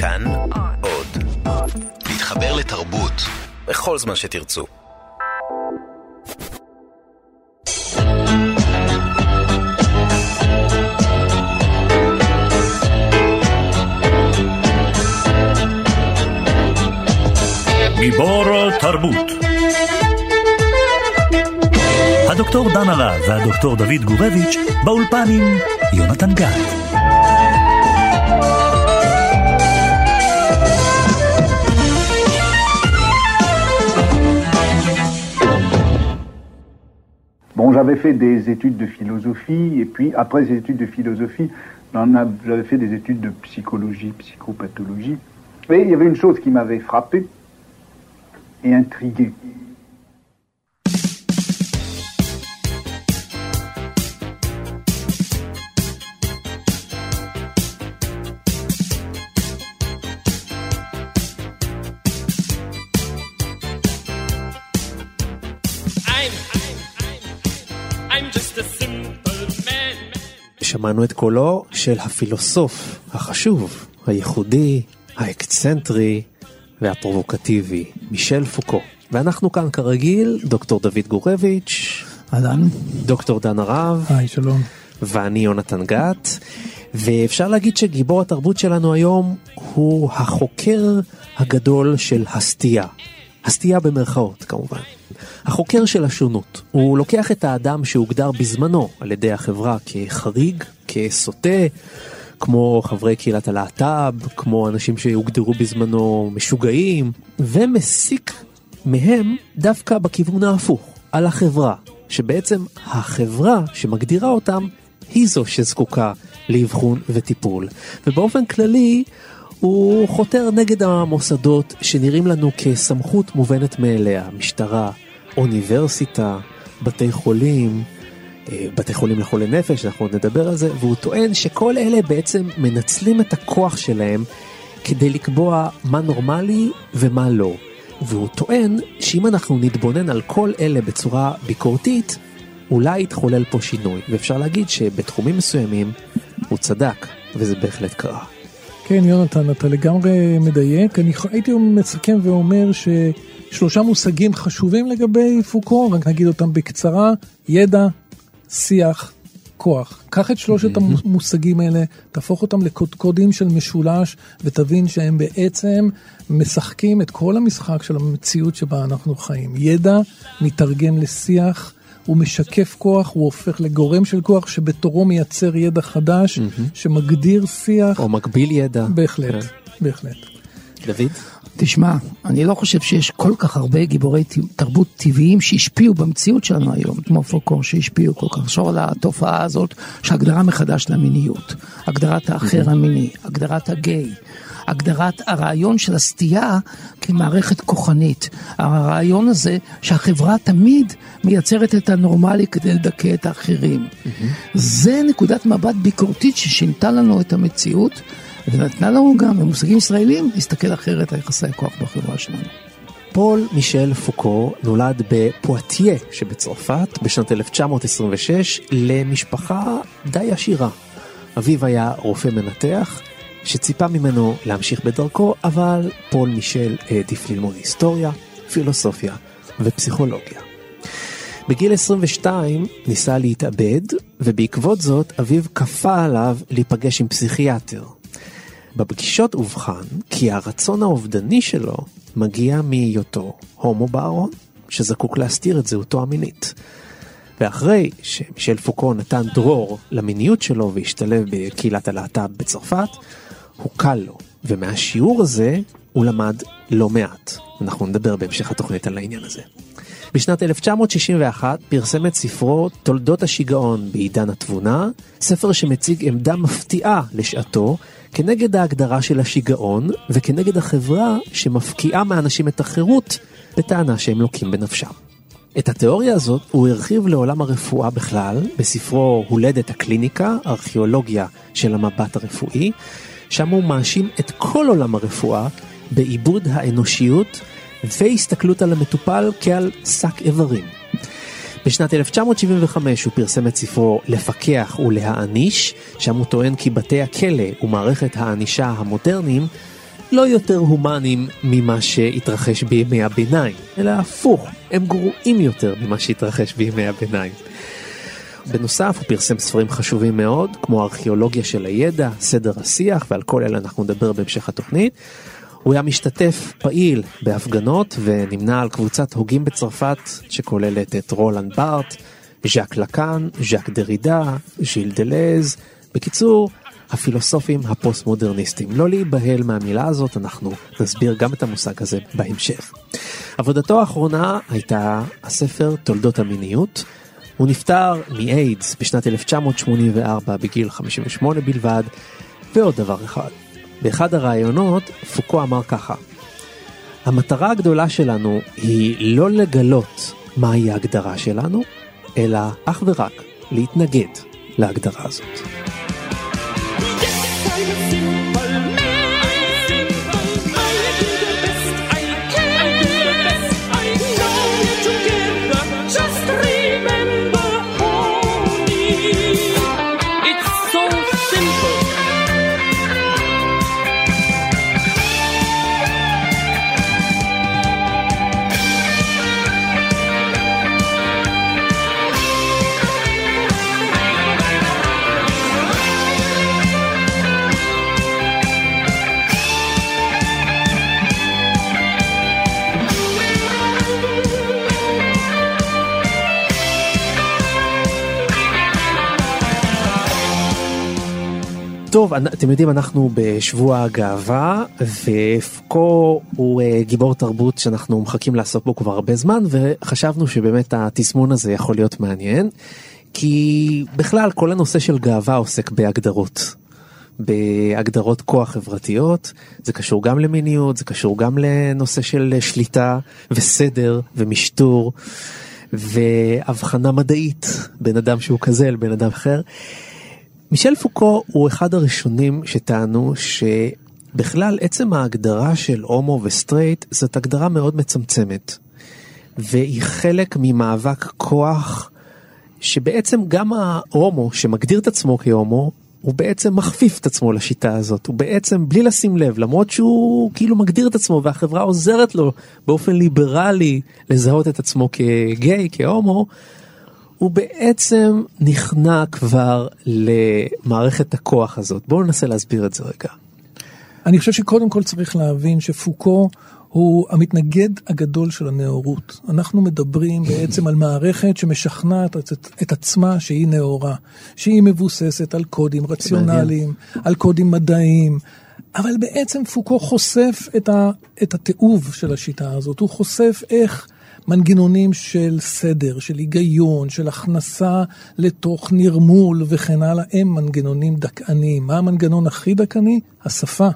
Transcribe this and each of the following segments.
כאן עוד. להתחבר לתרבות בכל זמן שתרצו. גיבור תרבות הדוקטור דן הרב והדוקטור דוד גורביץ' באולפן עם יונתן גת. J'avais fait des études de philosophie, et puis après ces études de philosophie, j'avais fait des études de psychologie, psychopathologie. Et il y avait une chose qui m'avait frappé et intrigué. שמענו את קולו של הפילוסוף החשוב, הייחודי, האקצנטרי והפרובוקטיבי, מישל פוקו. ואנחנו כאן כרגיל, דוקטור דוד גורביץ', אהלן, דוקטור דן הרב, היי שלום, ואני יונתן גת, ואפשר להגיד שגיבור התרבות שלנו היום הוא החוקר הגדול של הסטייה. הסטייה במרכאות כמובן. החוקר של השונות, הוא לוקח את האדם שהוגדר בזמנו על ידי החברה כחריג, כסוטה, כמו חברי קהילת הלהט"ב, כמו אנשים שהוגדרו בזמנו משוגעים, ומסיק מהם דווקא בכיוון ההפוך, על החברה, שבעצם החברה שמגדירה אותם היא זו שזקוקה לאבחון וטיפול. ובאופן כללי, הוא חותר נגד המוסדות שנראים לנו כסמכות מובנת מאליה, משטרה, אוניברסיטה, בתי חולים, אה, בתי חולים לחולי נפש, אנחנו עוד נדבר על זה, והוא טוען שכל אלה בעצם מנצלים את הכוח שלהם כדי לקבוע מה נורמלי ומה לא. והוא טוען שאם אנחנו נתבונן על כל אלה בצורה ביקורתית, אולי יתחולל פה שינוי, ואפשר להגיד שבתחומים מסוימים הוא צדק, וזה בהחלט קרה. כן, יונתן, אתה לגמרי מדייק. אני הייתי מסכם ואומר ששלושה מושגים חשובים לגבי פוקו, רק נגיד אותם בקצרה, ידע, שיח, כוח. קח את שלושת המושגים האלה, תהפוך אותם לקודקודים של משולש, ותבין שהם בעצם משחקים את כל המשחק של המציאות שבה אנחנו חיים. ידע מתרגם לשיח. הוא משקף כוח, הוא הופך לגורם של כוח שבתורו מייצר ידע חדש, mm-hmm. שמגדיר שיח. או מגביל ידע. בהחלט, כן. בהחלט. דוד? תשמע, אני לא חושב שיש כל כך הרבה גיבורי תרבות טבעיים שהשפיעו במציאות שלנו היום, כמו פוקו, שהשפיעו כל כך. לחשוב על התופעה הזאת של הגדרה מחדש למיניות, הגדרת האחר המיני, הגדרת הגיי. הגדרת הרעיון של הסטייה כמערכת כוחנית. הרעיון הזה שהחברה תמיד מייצרת את הנורמלי כדי לדכא את האחרים. זה נקודת מבט ביקורתית ששינתה לנו את המציאות. ונתנה לנו גם במושגים ישראלים להסתכל אחרת על יחסי הכוח בחברה שלנו. פול מישל פוקו נולד בפואטיה שבצרפת בשנת 1926 למשפחה די עשירה. אביו היה רופא מנתח שציפה ממנו להמשיך בדרכו, אבל פול מישל העדיף ללמוד היסטוריה, פילוסופיה ופסיכולוגיה. בגיל 22 ניסה להתאבד, ובעקבות זאת אביו כפה עליו להיפגש עם פסיכיאטר. בפגישות אובחן כי הרצון האובדני שלו מגיע מהיותו הומו בארון, שזקוק להסתיר את זהותו המינית. ואחרי שמישל פוקו נתן דרור למיניות שלו והשתלב בקהילת הלהט"ב בצרפת, הוא קל לו, ומהשיעור הזה הוא למד לא מעט. אנחנו נדבר בהמשך התוכנית על העניין הזה. בשנת 1961 פרסם את ספרו תולדות השיגעון בעידן התבונה, ספר שמציג עמדה מפתיעה לשעתו כנגד ההגדרה של השיגעון וכנגד החברה שמפקיעה מאנשים את החירות בטענה שהם לוקים בנפשם. את התיאוריה הזאת הוא הרחיב לעולם הרפואה בכלל בספרו הולדת הקליניקה, ארכיאולוגיה של המבט הרפואי, שם הוא מאשים את כל עולם הרפואה בעיבוד האנושיות והסתכלות על המטופל כעל שק איברים. בשנת 1975 הוא פרסם את ספרו לפקח ולהעניש, שם הוא טוען כי בתי הכלא ומערכת הענישה המודרניים לא יותר הומניים ממה שהתרחש בימי הביניים, אלא הפוך, הם גרועים יותר ממה שהתרחש בימי הביניים. בנוסף הוא פרסם ספרים חשובים מאוד, כמו ארכיאולוגיה של הידע, סדר השיח, ועל כל אלה אנחנו נדבר בהמשך התוכנית. הוא היה משתתף פעיל בהפגנות ונמנה על קבוצת הוגים בצרפת שכוללת את רולנד בארט, ז'אק לקאן, ז'אק דרידה, ז'יל דלז, בקיצור, הפילוסופים הפוסט-מודרניסטים. לא להיבהל מהמילה הזאת, אנחנו נסביר גם את המושג הזה בהמשך. עבודתו האחרונה הייתה הספר תולדות המיניות. הוא נפטר מאיידס בשנת 1984 בגיל 58 בלבד, ועוד דבר אחד. באחד הראיונות פוקו אמר ככה: המטרה הגדולה שלנו היא לא לגלות מהי ההגדרה שלנו, אלא אך ורק להתנגד להגדרה הזאת. טוב, אתם יודעים, אנחנו בשבוע הגאווה, ופוקו הוא uh, גיבור תרבות שאנחנו מחכים לעסוק בו כבר הרבה זמן, וחשבנו שבאמת התזמון הזה יכול להיות מעניין, כי בכלל כל הנושא של גאווה עוסק בהגדרות. בהגדרות כוח חברתיות, זה קשור גם למיניות, זה קשור גם לנושא של שליטה וסדר ומשטור והבחנה מדעית בין אדם שהוא כזה לבן אדם אחר. מישל פוקו הוא אחד הראשונים שטענו שבכלל עצם ההגדרה של הומו וסטרייט זאת הגדרה מאוד מצמצמת. והיא חלק ממאבק כוח שבעצם גם ההומו שמגדיר את עצמו כהומו הוא בעצם מכפיף את עצמו לשיטה הזאת, הוא בעצם בלי לשים לב, למרות שהוא כאילו מגדיר את עצמו והחברה עוזרת לו באופן ליברלי לזהות את עצמו כגיי, כהומו, הוא בעצם נכנע כבר למערכת הכוח הזאת. בואו ננסה להסביר את זה רגע. אני חושב שקודם כל צריך להבין שפוקו הוא המתנגד הגדול של הנאורות. אנחנו מדברים בעצם על מערכת שמשכנעת את, את עצמה שהיא נאורה, שהיא מבוססת על קודים רציונליים, על קודים מדעיים, אבל בעצם פוקו חושף את, ה, את התיעוב של השיטה הזאת, הוא חושף איך מנגנונים של סדר, של היגיון, של הכנסה לתוך נרמול וכן הלאה, הם מנגנונים דכאניים. מה המנגנון הכי דכאני? השפה.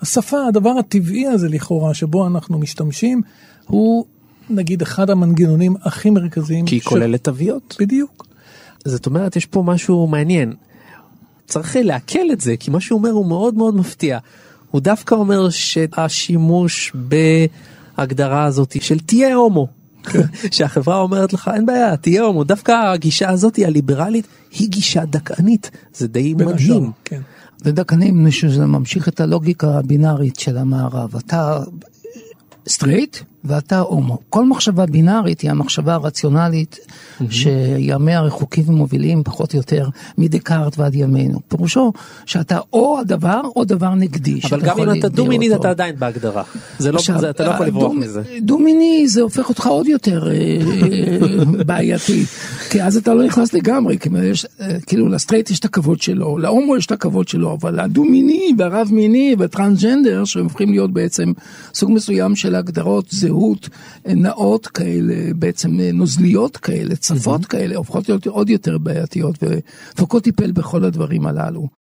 השפה, הדבר הטבעי הזה לכאורה, שבו אנחנו משתמשים, הוא נגיד אחד המנגנונים הכי מרכזיים. כי היא ש... כוללת תוויות. בדיוק. זאת אומרת, יש פה משהו מעניין. צריך לעכל את זה, כי מה שהוא אומר הוא מאוד מאוד מפתיע. הוא דווקא אומר שהשימוש בהגדרה הזאת של תהיה הומו, שהחברה אומרת לך אין בעיה תהיה הומו דווקא הגישה הזאת הליברלית היא גישה דכאנית זה די מדהים. כן. זה דכאני מפני שזה ממשיך את הלוגיקה הבינארית של המערב אתה סטרייט ואתה הומו. כל מחשבה בינארית היא המחשבה הרציונלית mm-hmm. שימיה רחוקים ומובילים פחות או יותר מדקארט ועד ימינו. פירושו שאתה או הדבר או דבר נגדי. אבל גם אם אתה דו-מיני אתה עדיין בהגדרה. זה לא, עכשיו, זה, אתה לא יכול לברוח מזה. דו-מיני זה הופך אותך עוד יותר אה, אה, בעייתי. כי אז אתה לא נכנס לגמרי, יש, אה, כאילו לסטרייט יש את הכבוד שלו, להומו יש את הכבוד שלו, אבל הדו-מיני והרב מיני וטרנסג'נדר שהם הופכים להיות בעצם סוג מסוים של הגדרות זה זהות נאות כאלה, בעצם נוזליות כאלה, צפות. כאלה, הופכות להיות עוד יותר בעייתיות, ופוקו טיפל בכל הדברים הללו.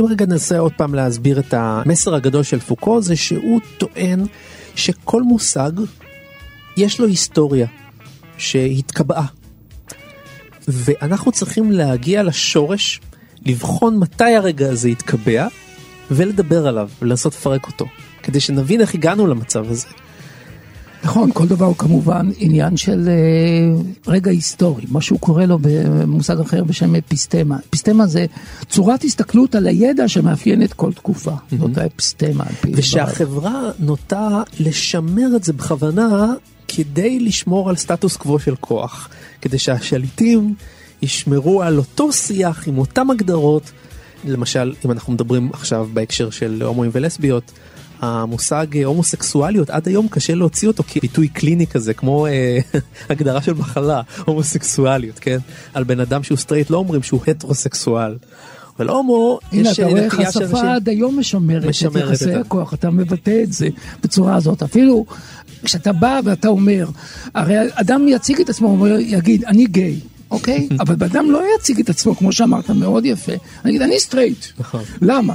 אם רגע ננסה עוד פעם להסביר את המסר הגדול של פוקו, זה שהוא טוען שכל מושג יש לו היסטוריה שהתקבעה. ואנחנו צריכים להגיע לשורש, לבחון מתי הרגע הזה התקבע, ולדבר עליו, ולנסות לפרק אותו, כדי שנבין איך הגענו למצב הזה. נכון, כל דבר הוא כמובן עניין של uh, רגע היסטורי, מה שהוא קורא לו במושג אחר בשם אפיסטמה. אפיסטמה זה צורת הסתכלות על הידע שמאפיינת כל תקופה, mm-hmm. זאת האפיסטמה. ושהחברה נוטה לשמר את זה בכוונה כדי לשמור על סטטוס קוו של כוח, כדי שהשליטים ישמרו על אותו שיח עם אותם הגדרות. למשל, אם אנחנו מדברים עכשיו בהקשר של הומואים ולסביות, המושג הומוסקסואליות עד היום קשה להוציא אותו כביטוי קליני כזה כמו אה, הגדרה של מחלה הומוסקסואליות כן על בן אדם שהוא סטרייט לא אומרים שהוא הטרוסקסואל. אבל הומו הנה אתה רואה איך השפה עד היום משמרת, משמרת את יחסי הכוח אתה מבטא את זה בצורה הזאת אפילו כשאתה בא ואתה אומר הרי אדם יציג את עצמו הוא יגיד אני גיי. אוקיי? אבל בן אדם לא יציג את עצמו, כמו שאמרת, מאוד יפה. אני אגיד, אני סטרייט. נכון. למה?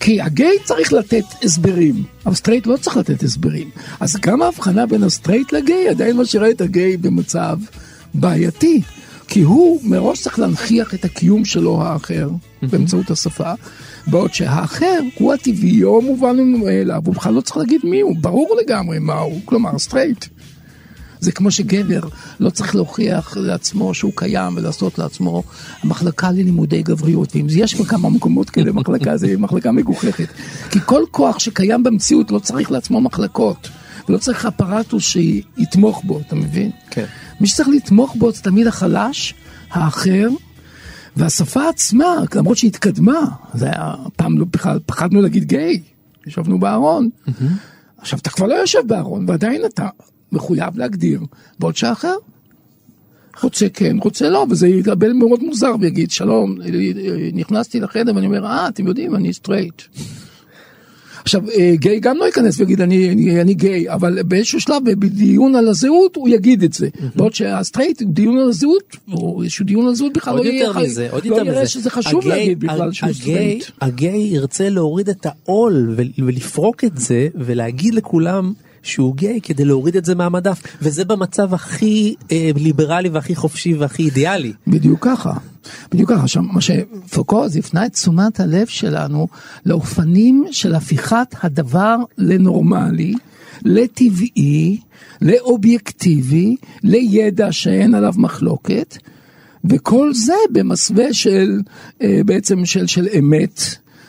כי הגיי צריך לתת הסברים, אבל סטרייט לא צריך לתת הסברים. אז גם ההבחנה בין הסטרייט לגיי עדיין משאירה את הגיי במצב בעייתי. כי הוא מראש צריך להנכיח את הקיום שלו האחר באמצעות השפה, בעוד שהאחר הוא הטבעי או מובן מאליו, הוא בכלל לא צריך להגיד מי הוא, ברור לגמרי מה הוא, כלומר סטרייט. זה כמו שגבר לא צריך להוכיח לעצמו שהוא קיים ולעשות לעצמו מחלקה ללימודי גבריות. ואם יש כמה מקומות כאלה מחלקה, זה מחלקה מגוחכת. כי כל כוח שקיים במציאות לא צריך לעצמו מחלקות. ולא צריך apparatus שיתמוך בו, אתה מבין? כן. מי שצריך לתמוך בו זה תמיד החלש, האחר, והשפה עצמה, למרות שהיא התקדמה, זה היה, פעם לא בכלל, פחדנו להגיד גיי, ישבנו בארון. Mm-hmm. עכשיו אתה כבר לא יושב בארון, ועדיין אתה מחויב להגדיר, בעוד שאחר רוצה כן, רוצה לא, וזה יקבל מאוד מוזר ויגיד שלום, נכנסתי לחדר ואני אומר, אה, אתם יודעים, אני סטרייט. עכשיו, אה, גיי גם לא ייכנס ויגיד אני, אני, אני גיי, אבל באיזשהו שלב בדיון על הזהות הוא יגיד את זה. בעוד שהסטרייט, דיון על הזהות, או איזשהו דיון על הזהות בכלל לא יהיה, מזה, עוד לא יראה שזה חשוב הגיי, להגיד בכלל שהוא סטרייט. הגיי ירצה להוריד את העול ולפרוק את זה ולהגיד לכולם. שהוא גיי כדי להוריד את זה מהמדף וזה במצב הכי אה, ליברלי והכי חופשי והכי אידיאלי. בדיוק ככה. בדיוק ככה. עכשיו מה שפוקו אז הפנה את תשומת הלב שלנו לאופנים של הפיכת הדבר לנורמלי, לטבעי, לאובייקטיבי, לידע שאין עליו מחלוקת. וכל זה במסווה של אה, בעצם של, של אמת,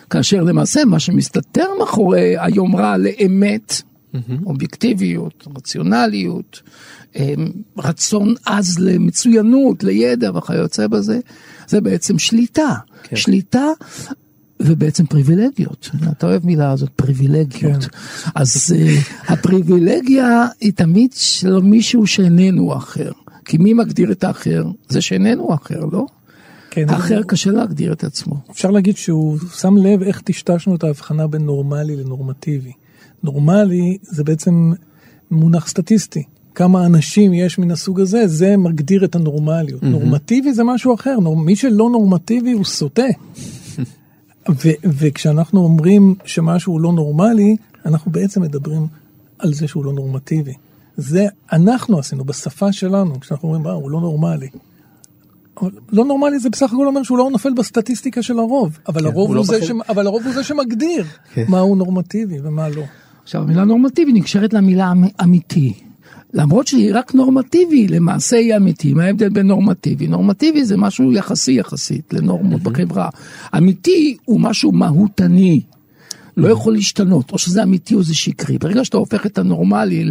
כאשר למעשה מה שמסתתר מאחורי היומרה לאמת mm-hmm. אובייקטיביות, רציונליות, אמ, רצון עז למצוינות, לידע וכיוצא בזה, זה בעצם שליטה. כן. שליטה ובעצם פריבילגיות, אתה אוהב מילה הזאת, פריבילגיות. כן. אז uh, הפריבילגיה היא תמיד של מישהו שאיננו אחר. כי מי מגדיר את האחר? זה שאיננו אחר, לא? כן, האחר הוא... קשה להגדיר את עצמו. אפשר להגיד שהוא שם לב איך טשטשנו את ההבחנה בין נורמלי לנורמטיבי. נורמלי זה בעצם מונח סטטיסטי. כמה אנשים יש מן הסוג הזה, זה מגדיר את הנורמליות. Mm-hmm. נורמטיבי זה משהו אחר, נור... מי שלא נורמטיבי הוא סוטה. ו- וכשאנחנו אומרים שמשהו לא נורמלי, אנחנו בעצם מדברים על זה שהוא לא נורמטיבי. זה אנחנו עשינו בשפה שלנו, כשאנחנו אומרים, אה, הוא לא נורמלי. לא נורמלי זה בסך הכל אומר שהוא לא נופל בסטטיסטיקה של הרוב, אבל, כן, הרוב, הוא לא זה ש... אבל הרוב הוא זה שמגדיר כן. מה הוא נורמטיבי ומה לא. עכשיו המילה נורמטיבי נקשרת למילה אמ-, אמיתי. למרות שהיא רק נורמטיבי, למעשה היא אמיתי. מה ההבדל בין נורמטיבי? נורמטיבי זה משהו יחסי יחסית לנורמות בחברה. אמיתי הוא משהו מהותני. לא יכול להשתנות, או שזה אמיתי או זה שקרי. ברגע שאתה הופך את הנורמלי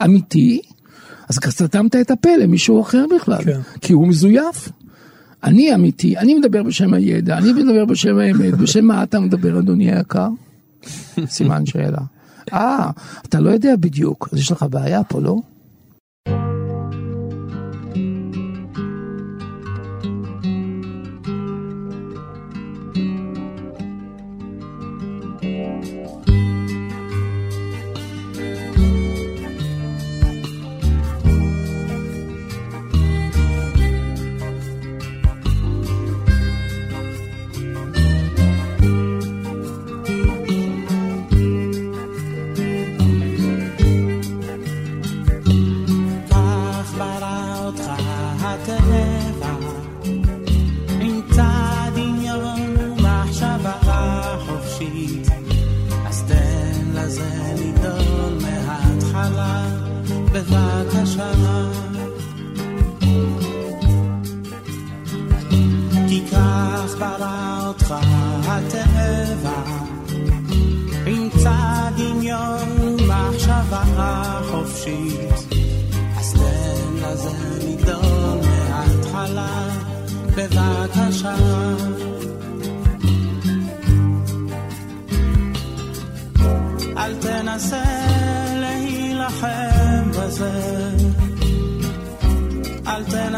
לאמיתי, אז סתמת את הפה למישהו אחר בכלל, כן. כי הוא מזויף. אני אמיתי, אני מדבר בשם הידע, אני מדבר בשם האמת, בשם מה אתה מדבר אדוני היקר? סימן שאלה. אה, אתה לא יודע בדיוק, אז יש לך בעיה פה, לא?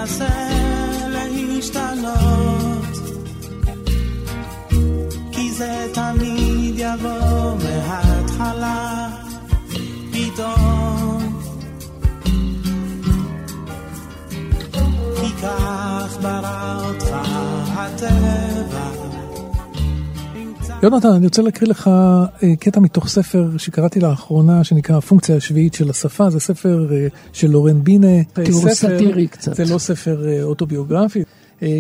אל תנסה להשתנות, כי זה תמיד יבוא מההתחלה, פתאום. כי כך ברא אותך הטבע. יונתן, אני רוצה להקריא לך אה, קטע מתוך ספר שקראתי לאחרונה, שנקרא הפונקציה השביעית של השפה, זה ספר אה, של לורן בינה. תיאור ספר- סאטירי קצת. זה לא ספר אה, אוטוביוגרפי.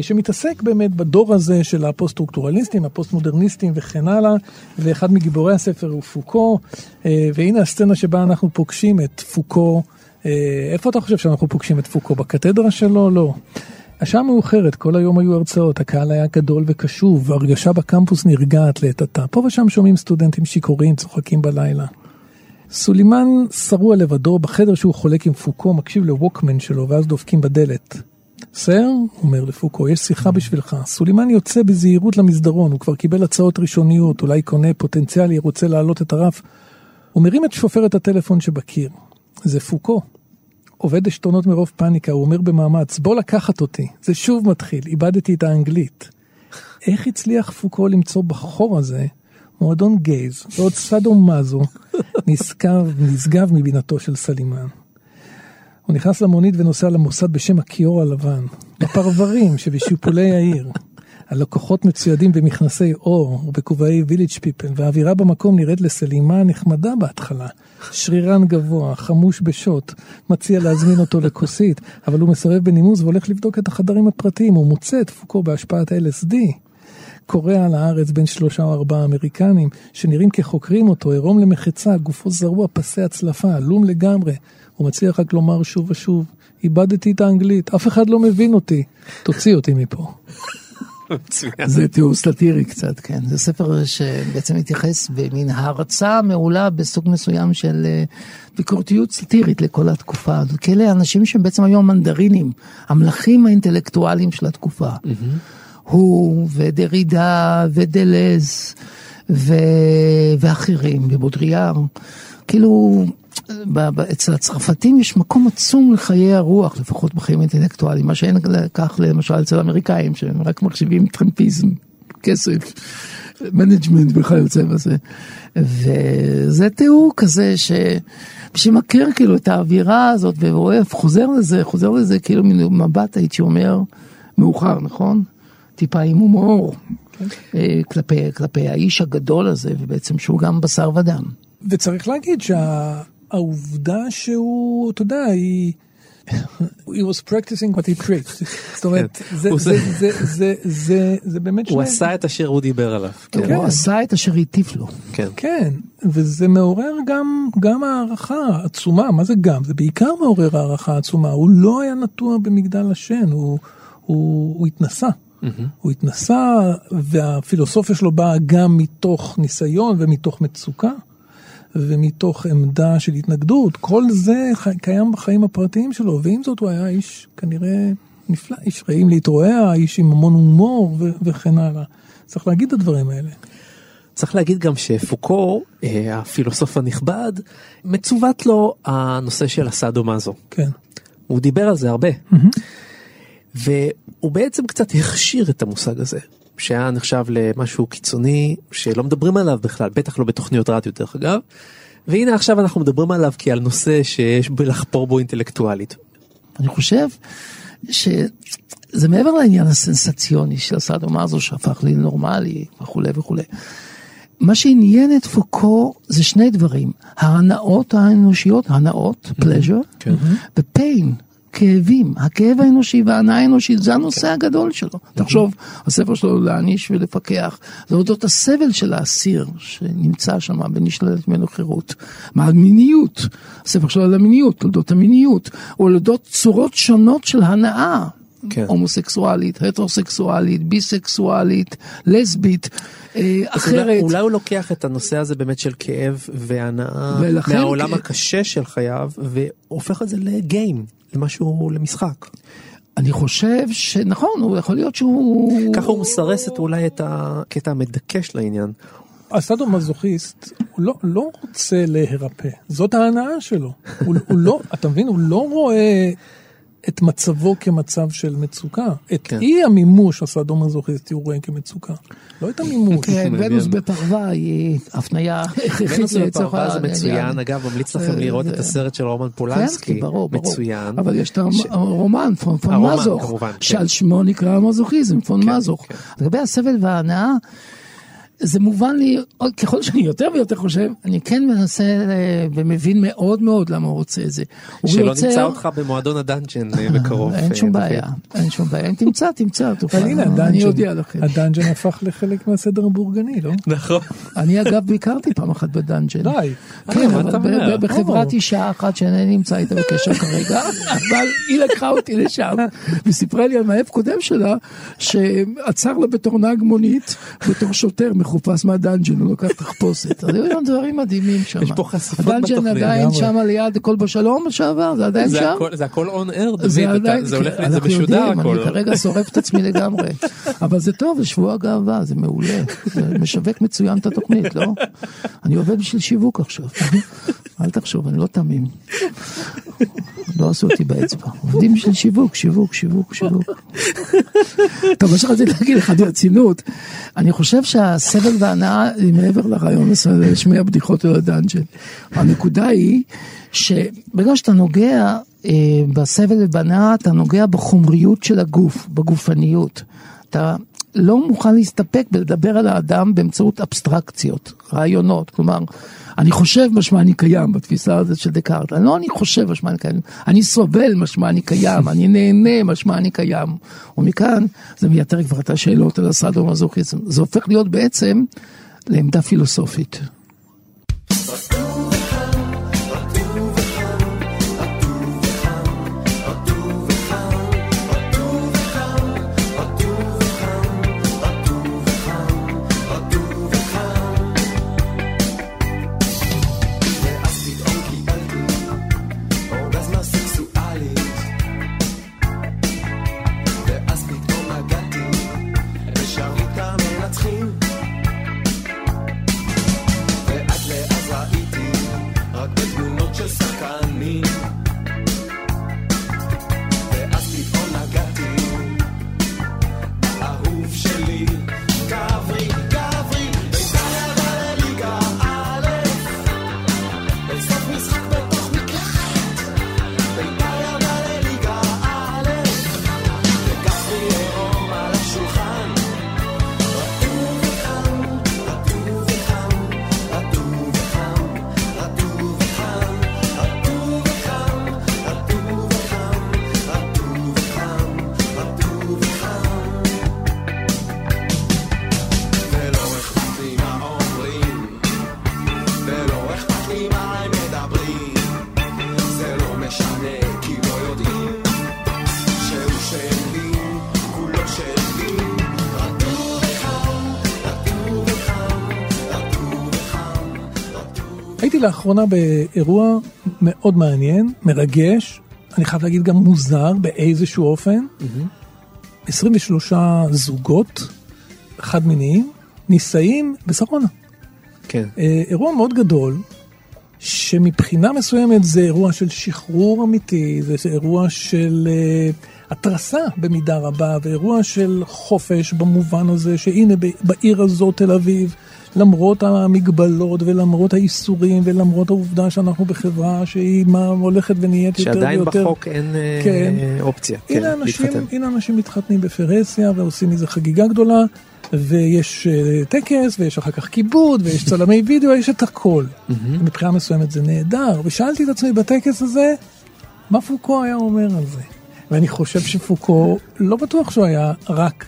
שמתעסק באמת בדור הזה של הפוסט-סטרוקטורליסטים, הפוסט-מודרניסטים וכן הלאה, ואחד מגיבורי הספר הוא פוקו, והנה הסצנה שבה אנחנו פוגשים את פוקו. איפה אתה חושב שאנחנו פוגשים את פוקו? בקתדרה שלו? לא. השעה מאוחרת, כל היום היו הרצאות, הקהל היה גדול וקשוב, ההרגשה בקמפוס נרגעת לעת עתה. פה ושם שומעים סטודנטים שיכורים, צוחקים בלילה. סולימן שרוע לבדו בחדר שהוא חולק עם פוקו, מקשיב לווקמן שלו, ואז דופקים בדלת. סר, אומר לפוקו, יש שיחה בשבילך. סולימן יוצא בזהירות למסדרון, הוא כבר קיבל הצעות ראשוניות, אולי קונה פוטנציאלי, רוצה להעלות את הרף. הוא מרים את שופרת הטלפון שבקיר. זה פוקו. עובד עשתונות מרוב פאניקה, הוא אומר במאמץ, בוא לקחת אותי. זה שוב מתחיל, איבדתי את האנגלית. איך הצליח פוקו למצוא בחור הזה מועדון גייז ועוד סאדו מאזו נשגב, נשגב מבינתו של סלימן. הוא נכנס למונית ונוסע למוסד בשם הכיור הלבן, בפרברים שבשיפולי העיר. הלקוחות מצוידים במכנסי אור ובכובעי וילג' פיפל, והאווירה במקום נראית לסלימה נחמדה בהתחלה. שרירן גבוה, חמוש בשוט, מציע להזמין אותו לכוסית, אבל הוא מסרב בנימוס והולך לבדוק את החדרים הפרטיים, הוא מוצא את פוקו בהשפעת LSD. קורע על הארץ בין שלושה או ארבעה אמריקנים, שנראים כחוקרים אותו, עירום למחצה, גופו זרוע, פסי הצלפה, עלום לגמרי. הוא מצליח רק לומר שוב ושוב, איבדתי את האנגלית, אף אחד לא מבין אותי, תוציא אותי מפה. זה תיאור סאטירי קצת, כן. זה ספר שבעצם מתייחס במין הערצה מעולה בסוג מסוים של אה, ביקורתיות סאטירית לכל התקופה הזאת. כאלה אנשים שהם בעצם היו המנדרינים, המלכים האינטלקטואליים של התקופה. הוא ודרידה ודלז ו... ואחרים, ובודריאר. כאילו, אצל הצרפתים יש מקום עצום לחיי הרוח, לפחות בחיים האינטלקטואליים, מה שאין כך למשל אצל האמריקאים, שהם רק מחשיבים טרמפיזם, כסף, management וכיוצא בזה. וזה תיאור כזה ש... שמכיר כאילו את האווירה הזאת ורואה, חוזר לזה, חוזר לזה כאילו ממבט הייתי אומר, מאוחר, נכון? טיפה עם הומור, אה, כלפי, כלפי האיש הגדול הזה, ובעצם שהוא גם בשר ודם. וצריך להגיד שהעובדה שהוא, אתה יודע, היא... he was practicing what he preached. זאת אומרת, זה- הוא זה- באמת הוא עשה את אשר הוא דיבר עליו. כן. הוא עשה את אשר הטיף לו. כן. כן, וזה מעורר גם, הערכה עצומה, מה זה גם? זה בעיקר מעורר הערכה עצומה. הוא לא היה נטוע במגדל השן, הוא התנסה. הוא התנסה, והפילוסופיה שלו באה גם מתוך ניסיון ומתוך מצוקה. ומתוך עמדה של התנגדות, כל זה קיים בחיים הפרטיים שלו, ועם זאת הוא היה איש כנראה נפלא, איש רעים להתרועע, איש עם המון הומור ו- וכן הלאה. צריך להגיד את הדברים האלה. צריך להגיד גם שפוקו, אה, הפילוסוף הנכבד, מצוות לו הנושא של הסאדו מאזו. כן. הוא דיבר על זה הרבה. והוא בעצם קצת הכשיר את המושג הזה, שהיה נחשב למשהו קיצוני, שלא מדברים עליו בכלל, בטח לא בתוכניות רדיו דרך אגב. והנה עכשיו אנחנו מדברים עליו כי על נושא שיש בלחפור בו אינטלקטואלית. אני חושב שזה מעבר לעניין הסנסציוני של הסאדו מאזו שהפך לנורמלי וכולי וכולי. מה שעניין את פוקו זה שני דברים, ההנאות האנושיות, הנאות, pleasure, כן. ופיין, כאבים, הכאב האנושי וההנאה האנושית, זה הנושא הגדול שלו. תחשוב, הספר שלו להעניש ולפקח, זה אודות הסבל של האסיר שנמצא שם ונשללת ממנו חירות. מה המיניות, הספר שלו על המיניות, תולדות המיניות, או על אודות צורות שונות של הנאה. כן. הומוסקסואלית, הטרוסקסואלית, ביסקסואלית, לסבית, אה, אז אולי, אחרת. אולי הוא לוקח את הנושא הזה באמת של כאב והנאה מהעולם כ- הקשה של חייו והופך את זה לגיים, למשהו, למשחק. אני חושב שנכון, הוא יכול להיות שהוא... ככה הוא מסרס את אולי את הקטע המדכא של העניין. הסאדו-מזוכיסט, הוא לא, לא רוצה להירפא, זאת ההנאה שלו. הוא, הוא לא, אתה מבין, הוא לא רואה את מצבו כמצב של מצוקה. את כן. אי המימוש הסאדו-מזוכיסטי הוא רואה כמצוקה. לא את המימוש. כן. ונוס בפרווה היא הפניה הכרחית ונוס בפרווה זה. מצוין, אגב, ממליץ לכם לראות זה- את הסרט של רומן כן, פולנסקי, כי ברור, ברור. מצוין. אבל יש את ש- הרומן, פון מזוך, כן. שעל שמו נקרא מזוכיזם, פון כן, מזוך. כן. לגבי הסבל וההנאה, זה מובן לי, ככל שאני יותר ויותר חושב, אני כן מנסה אה, ומבין מאוד מאוד למה הוא רוצה את זה. שלא יוצר- נמצא אותך במועדון ה dungeon אה, בקרוב. אין אה, שום. בעיה, אין שום בעיה, אם תמצא, תמצא, תוכל, אבל הנה אני ה dungeon, אודיע לכם. ה dungeon הפך לחלק מהסדר הבורגני, לא? נכון. אני אגב ביקרתי פעם אחת ב dungeon. די. כן, אבל בחברת. אישה אחת שאינני נמצא איתה בקשר כרגע, אבל היא לקחה אותי לשם, וסיפרה לי על מאהב קודם שלה, שעצר לה בתור נהג מונית, בתור שוטר מחופש מהדאנג'ן, הוא לקח תחפושת. אז היו שם דברים מדהימים שם. יש פה חשיפות הדאנג'ן בתוכנית. עדיין לגמרי. שם ליד כל בשלום לשעבר, זה עדיין שם? זה הכל און אר, זה עדיין, הולך, כן, זה משודר הכל. אני כרגע שורף את עצמי לגמרי. אבל זה טוב, זה שבוע הגאווה, זה מעולה. זה משווק מצוין את התוכנית, לא? אני עובד בשביל שיווק עכשיו. אל תחשוב, אני לא תמים. לא עשו אותי באצבע. עובדים בשביל שיווק, שיווק, שיווק, שיווק. טוב, מה שרציתי להגיד לך ברצינות, אני חושב שהסבל וההנאה היא מעבר לרעיון הזה להשמיע בדיחות על הדאנג'ן. הנקודה היא שברגע שאתה נוגע אה, בסבל ובהנאה, אתה נוגע בחומריות של הגוף, בגופניות. אתה לא מוכן להסתפק בלדבר על האדם באמצעות אבסטרקציות, רעיונות. כלומר, אני חושב משמע אני קיים בתפיסה הזאת של דקארט. לא אני חושב משמע אני קיים, אני סובל משמע אני קיים, אני נהנה משמע אני קיים. ומכאן זה מייתר כבר את השאלות על הסאדו-מזוכיזם. זה הופך להיות בעצם לעמדה פילוסופית. לאחרונה באירוע מאוד מעניין, מרגש, אני חייב להגיד גם מוזר באיזשהו אופן. 23 זוגות חד מיניים נישאים בשרונה. כן. אה, אירוע מאוד גדול, שמבחינה מסוימת זה אירוע של שחרור אמיתי, זה אירוע של אה, התרסה במידה רבה, ואירוע של חופש במובן הזה, שהנה בעיר הזאת, תל אביב, למרות המגבלות ולמרות האיסורים ולמרות העובדה שאנחנו בחברה שהיא מה הולכת ונהיית יותר שעדיין ויותר... בחוק אין אה, כן. אופציה. הנה כן, אנשים, להתחתן. הנה אנשים מתחתנים בפרהסיה ועושים מזה חגיגה גדולה, ויש אה, טקס, ויש אחר כך כיבוד, ויש צלמי וידאו, יש את הכל. מבחינה מסוימת זה נהדר, ושאלתי את עצמי בטקס הזה, מה פוקו היה אומר על זה? ואני חושב שפוקו, לא בטוח שהוא היה רק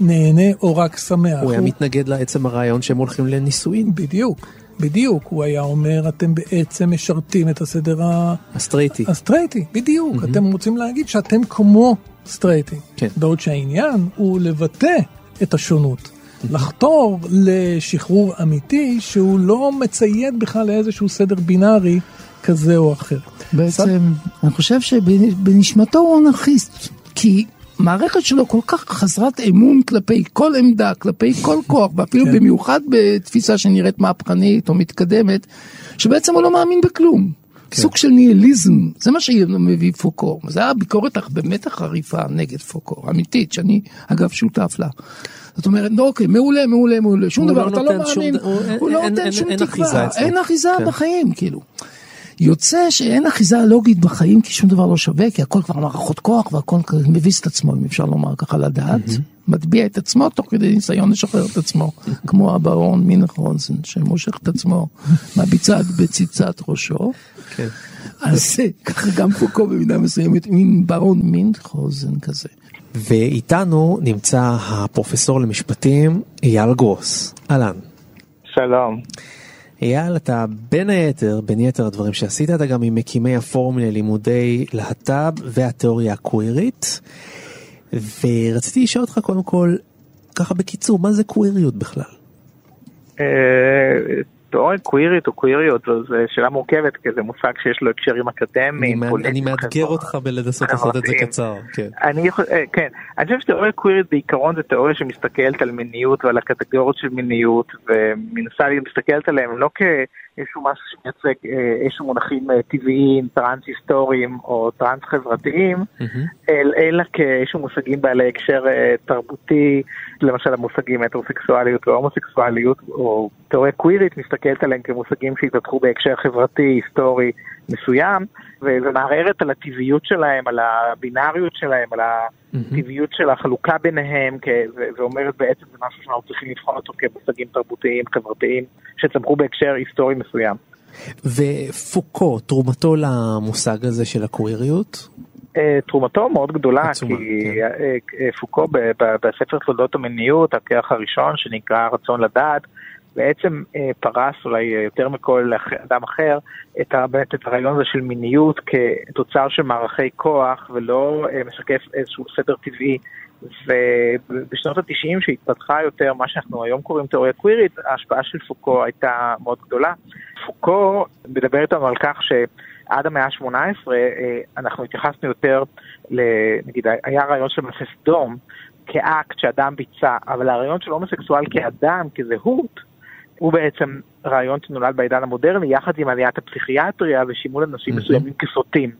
נהנה או רק שמח. הוא היה מתנגד לעצם הרעיון שהם הולכים לנישואין. בדיוק. בדיוק, הוא היה אומר, אתם בעצם משרתים את הסדר ה- הסטרייטי. הסטרייטי, בדיוק. אתם רוצים להגיד שאתם כמו סטרייטי. כן. בעוד שהעניין הוא לבטא את השונות. לחתור לשחרור אמיתי שהוא לא מציית בכלל לאיזשהו סדר בינארי כזה או אחר. בעצם, אני חושב שבנשמתו הוא אנרכיסט, כי מערכת שלו כל כך חסרת אמון כלפי כל עמדה, כלפי כל כוח, ואפילו כן. במיוחד בתפיסה שנראית מהפכנית או מתקדמת, שבעצם הוא לא מאמין בכלום. סוג של ניהיליזם, זה מה שמביא פוקו. זה היה ביקורת באמת חריפה נגד פוקו, אמיתית, שאני אגב שותף לה. זאת אומרת, לא, אוקיי, מעולה, מעולה, מעולה, שום דבר, לא אתה לא נותן שום מאמין, ד- הוא- הוא לא אין- נותן אין- שום תקווה. אין אחיזה כן. בחיים, כאילו. יוצא שאין אחיזה לוגית בחיים כי שום דבר לא שווה, כי הכל כבר מערכות כוח והכל כזה מביס את עצמו, אם אפשר לומר ככה לדעת. מטביע את עצמו תוך כדי ניסיון לשחרר את עצמו, כמו הברון מינכרונזן שמושך את עצמו מהביצת בציצת ראשו. כן. אז ככה גם פוקו במידה מסוימת, מין ברון מינכרונזן כזה. ואיתנו נמצא הפרופסור למשפטים אייל גרוס. אהלן. שלום. אייל, אתה בין היתר, בין יתר הדברים שעשית, אתה גם ממקימי הפורום ללימודי להט"ב והתיאוריה הקווירית. ורציתי לשאול אותך קודם כל, ככה בקיצור, מה זה קוויריות בכלל? תיאוריה קווירית או קוויריות זו שאלה מורכבת כי זה מושג שיש לו הקשרים אקדמיים. אני מאתגר אותך בלנסות לעשות את זה. קצר. כן. אני אה, כן, אני חושב שתיאוריה קווירית בעיקרון זה תיאוריה שמסתכלת על מיניות ועל הקטגוריות של מיניות ומנסה להסתכלת עליהם לא כאיזשהו משהו שמייצג אה, איזשהו מונחים אה, טבעיים, טרנס היסטוריים או טרנס חברתיים. אל- אלא כאיזשהו מושגים בעלי הקשר אה, תרבותי, למשל המושגים הטרוסקסואליות והומוסקסואליות, או תיאוריה קווירית מסתכלת עליהם כמושגים שהתפתחו בהקשר חברתי, היסטורי מסוים, ומערערת על הטבעיות שלהם, על הבינאריות שלהם, על הטבעיות של החלוקה ביניהם, ואומרת בעצם זה משהו שאנחנו צריכים לבחון אותו כמושגים תרבותיים, חברתיים, שצמחו בהקשר היסטורי מסוים. ופוקו, תרומתו למושג הזה של הקוויריות? אה, תרומתו מאוד גדולה, עצומה, כי כן. אה, אה, פוקו בספר תולדות המיניות, הכרך הראשון שנקרא רצון לדעת, בעצם אה, פרס אולי אה, יותר מכל אדם אחר את, באמת את הרעיון הזה של מיניות כתוצר של מערכי כוח ולא אה, משקף איזשהו סדר טבעי. ובשנות התשעים שהתפתחה יותר מה שאנחנו היום קוראים תיאוריה קווירית, ההשפעה של פוקו הייתה מאוד גדולה. פוקו מדבר איתנו על כך שעד המאה ה-18 אה, אנחנו התייחסנו יותר, נגיד היה רעיון של מעשה סדום כאקט שאדם ביצע, אבל הרעיון של הומוסקסואל כאדם, כזהות, הוא בעצם רעיון שנולד בעידן המודרני יחד עם עליית הפסיכיאטריה ושימול אנשים מהמם. מסוימים כסוטים.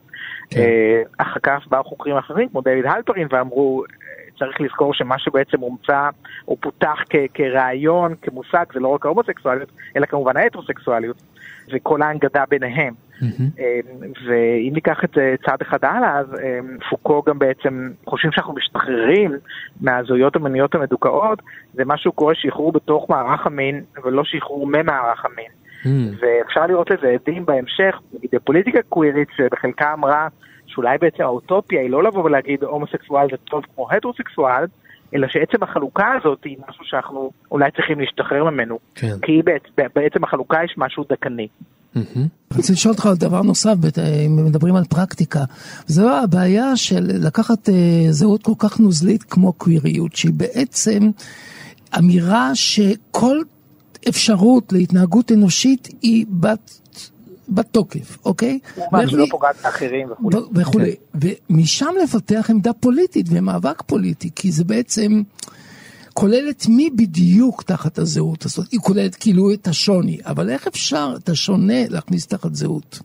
כן. אה, אחר כך באו חוקרים אחרים כמו דיוויד הלפרין ואמרו אה, צריך לזכור שמה שבעצם הומצא או פותח כ- כרעיון, כמושג, זה לא רק ההומוסקסואליות, אלא כמובן ההטרוסקסואליות וכל ההנגדה ביניהם. אה, ואם ניקח את זה צעד אחד הלאה, אז אה, פוקו גם בעצם חושבים שאנחנו משתחררים מהזהויות המיניות המדוכאות, זה משהו קורה שחרור בתוך מערך המין ולא שחרור ממערך המין. מהמם. ואפשר לראות לזה עדים בהמשך, נגיד הפוליטיקה קווירית שבחלקה אמרה שאולי בעצם האוטופיה היא לא לבוא ולהגיד הומוסקסואל זה טוב כמו הטרוסקסואל, אלא שעצם החלוקה הזאת היא משהו שאנחנו אולי צריכים להשתחרר ממנו. כן. כי בעצם, בעצם החלוקה יש משהו דכאני. מהמם. רציתי לשאול אותך על דבר נוסף, אם מדברים על פרקטיקה. זו הבעיה של לקחת אה, זהות כל כך נוזלית כמו קוויריות, שהיא בעצם אמירה שכל אפשרות להתנהגות אנושית היא בת... בתוקף, אוקיי? כמובן שלא לי- פוגעת באחרים וכולי. וכולי. ומשם לפתח עמדה פוליטית ומאבק פוליטי, כי זה בעצם כוללת מי בדיוק תחת הזהות הזאת. היא כוללת כאילו את השוני, אבל איך אפשר את השונה להכניס תחת זהות?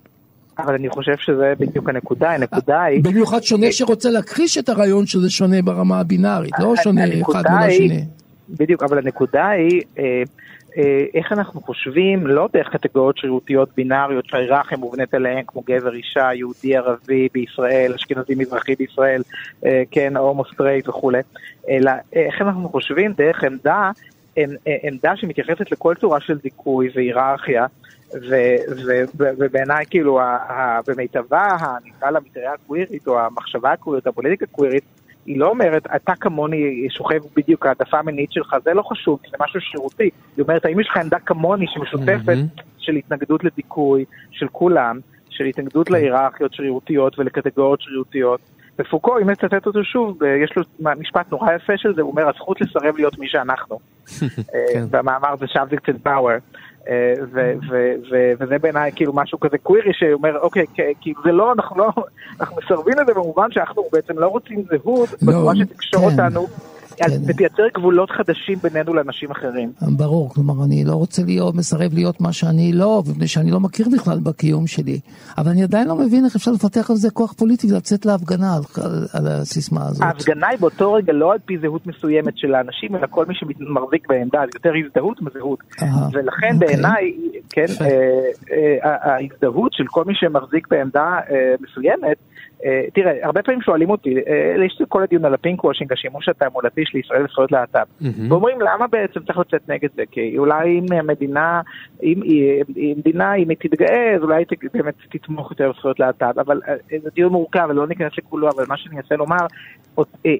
אבל אני חושב שזה בדיוק הנקודה, הנקודה היא... במיוחד שונה שרוצה להכחיש את הרעיון שזה שונה ברמה הבינארית, לא שונה אחד מול השני. בדיוק, אבל הנקודה היא אה, אה, איך אנחנו חושבים, לא דרך קטגוריות שרירותיות בינאריות שההיררכיה מובנית עליהן, כמו גבר, אישה, יהודי, ערבי בישראל, אשכנזי, מזרחי בישראל, אה, כן, הומו סטרייט וכולי, אלא איך אנחנו חושבים דרך עמדה, עמ- עמדה שמתייחסת לכל צורה של דיכוי והיררכיה. ובעיניי כאילו במיטבה, נקרא לה מטריה הקווירית או המחשבה הקווירית, הפוליטיקה הקווירית, היא לא אומרת, אתה כמוני שוכב בדיוק העדפה המינית שלך, זה לא חשוב, זה משהו שירותי. היא אומרת, האם יש לך עמדה כמוני שמשותפת של התנגדות לדיכוי של כולם, של התנגדות להיררכיות שרירותיות ולקטגוריות שרירותיות. ופוקו, אם נצטט אותו שוב, אה, יש לו משפט נורא יפה של זה, הוא אומר, הזכות לסרב להיות מי שאנחנו. אה, במאמר זה subject and power. אה, ו- ו- ו- וזה בעיניי כאילו משהו כזה קווירי שאומר, אוקיי, כאילו זה לא, אנחנו לא, אנחנו מסרבים לזה במובן שאנחנו בעצם לא רוצים זהות, לא, בצורה שתקשור כן. אותנו. כן. ותייצר גבולות חדשים בינינו לאנשים אחרים. ברור, כלומר, אני לא רוצה להיות, מסרב להיות מה שאני לא, מפני שאני לא מכיר בכלל בקיום שלי. אבל אני עדיין לא מבין איך אפשר לפתח על זה כוח פוליטי, לצאת להפגנה על, על, על הסיסמה הזאת. ההפגנה היא באותו רגע לא על פי זהות מסוימת של האנשים, אלא כל מי שמחזיק בעמדה, יותר הזדהות מזהות. ולכן אוקיי. בעיניי, כן. אה, אה, ההזדהות של כל מי שמחזיק בעמדה אה, מסוימת, תראה, הרבה פעמים שואלים אותי, אה, יש כל הדיון על הפינק וושינג, השימוש התעמולתי של ישראל לזכויות להט"ב. ואומרים למה בעצם צריך לצאת נגד זה? כי אולי אם המדינה, אם היא אם מדינה, אם היא תתגאה, אז אולי היא ת- באמת תתמוך יותר בזכויות להט"ב. אבל אה, זה דיון מורכב, ולא ניכנס לכולו, אבל מה שאני אנסה לומר, אה, אה,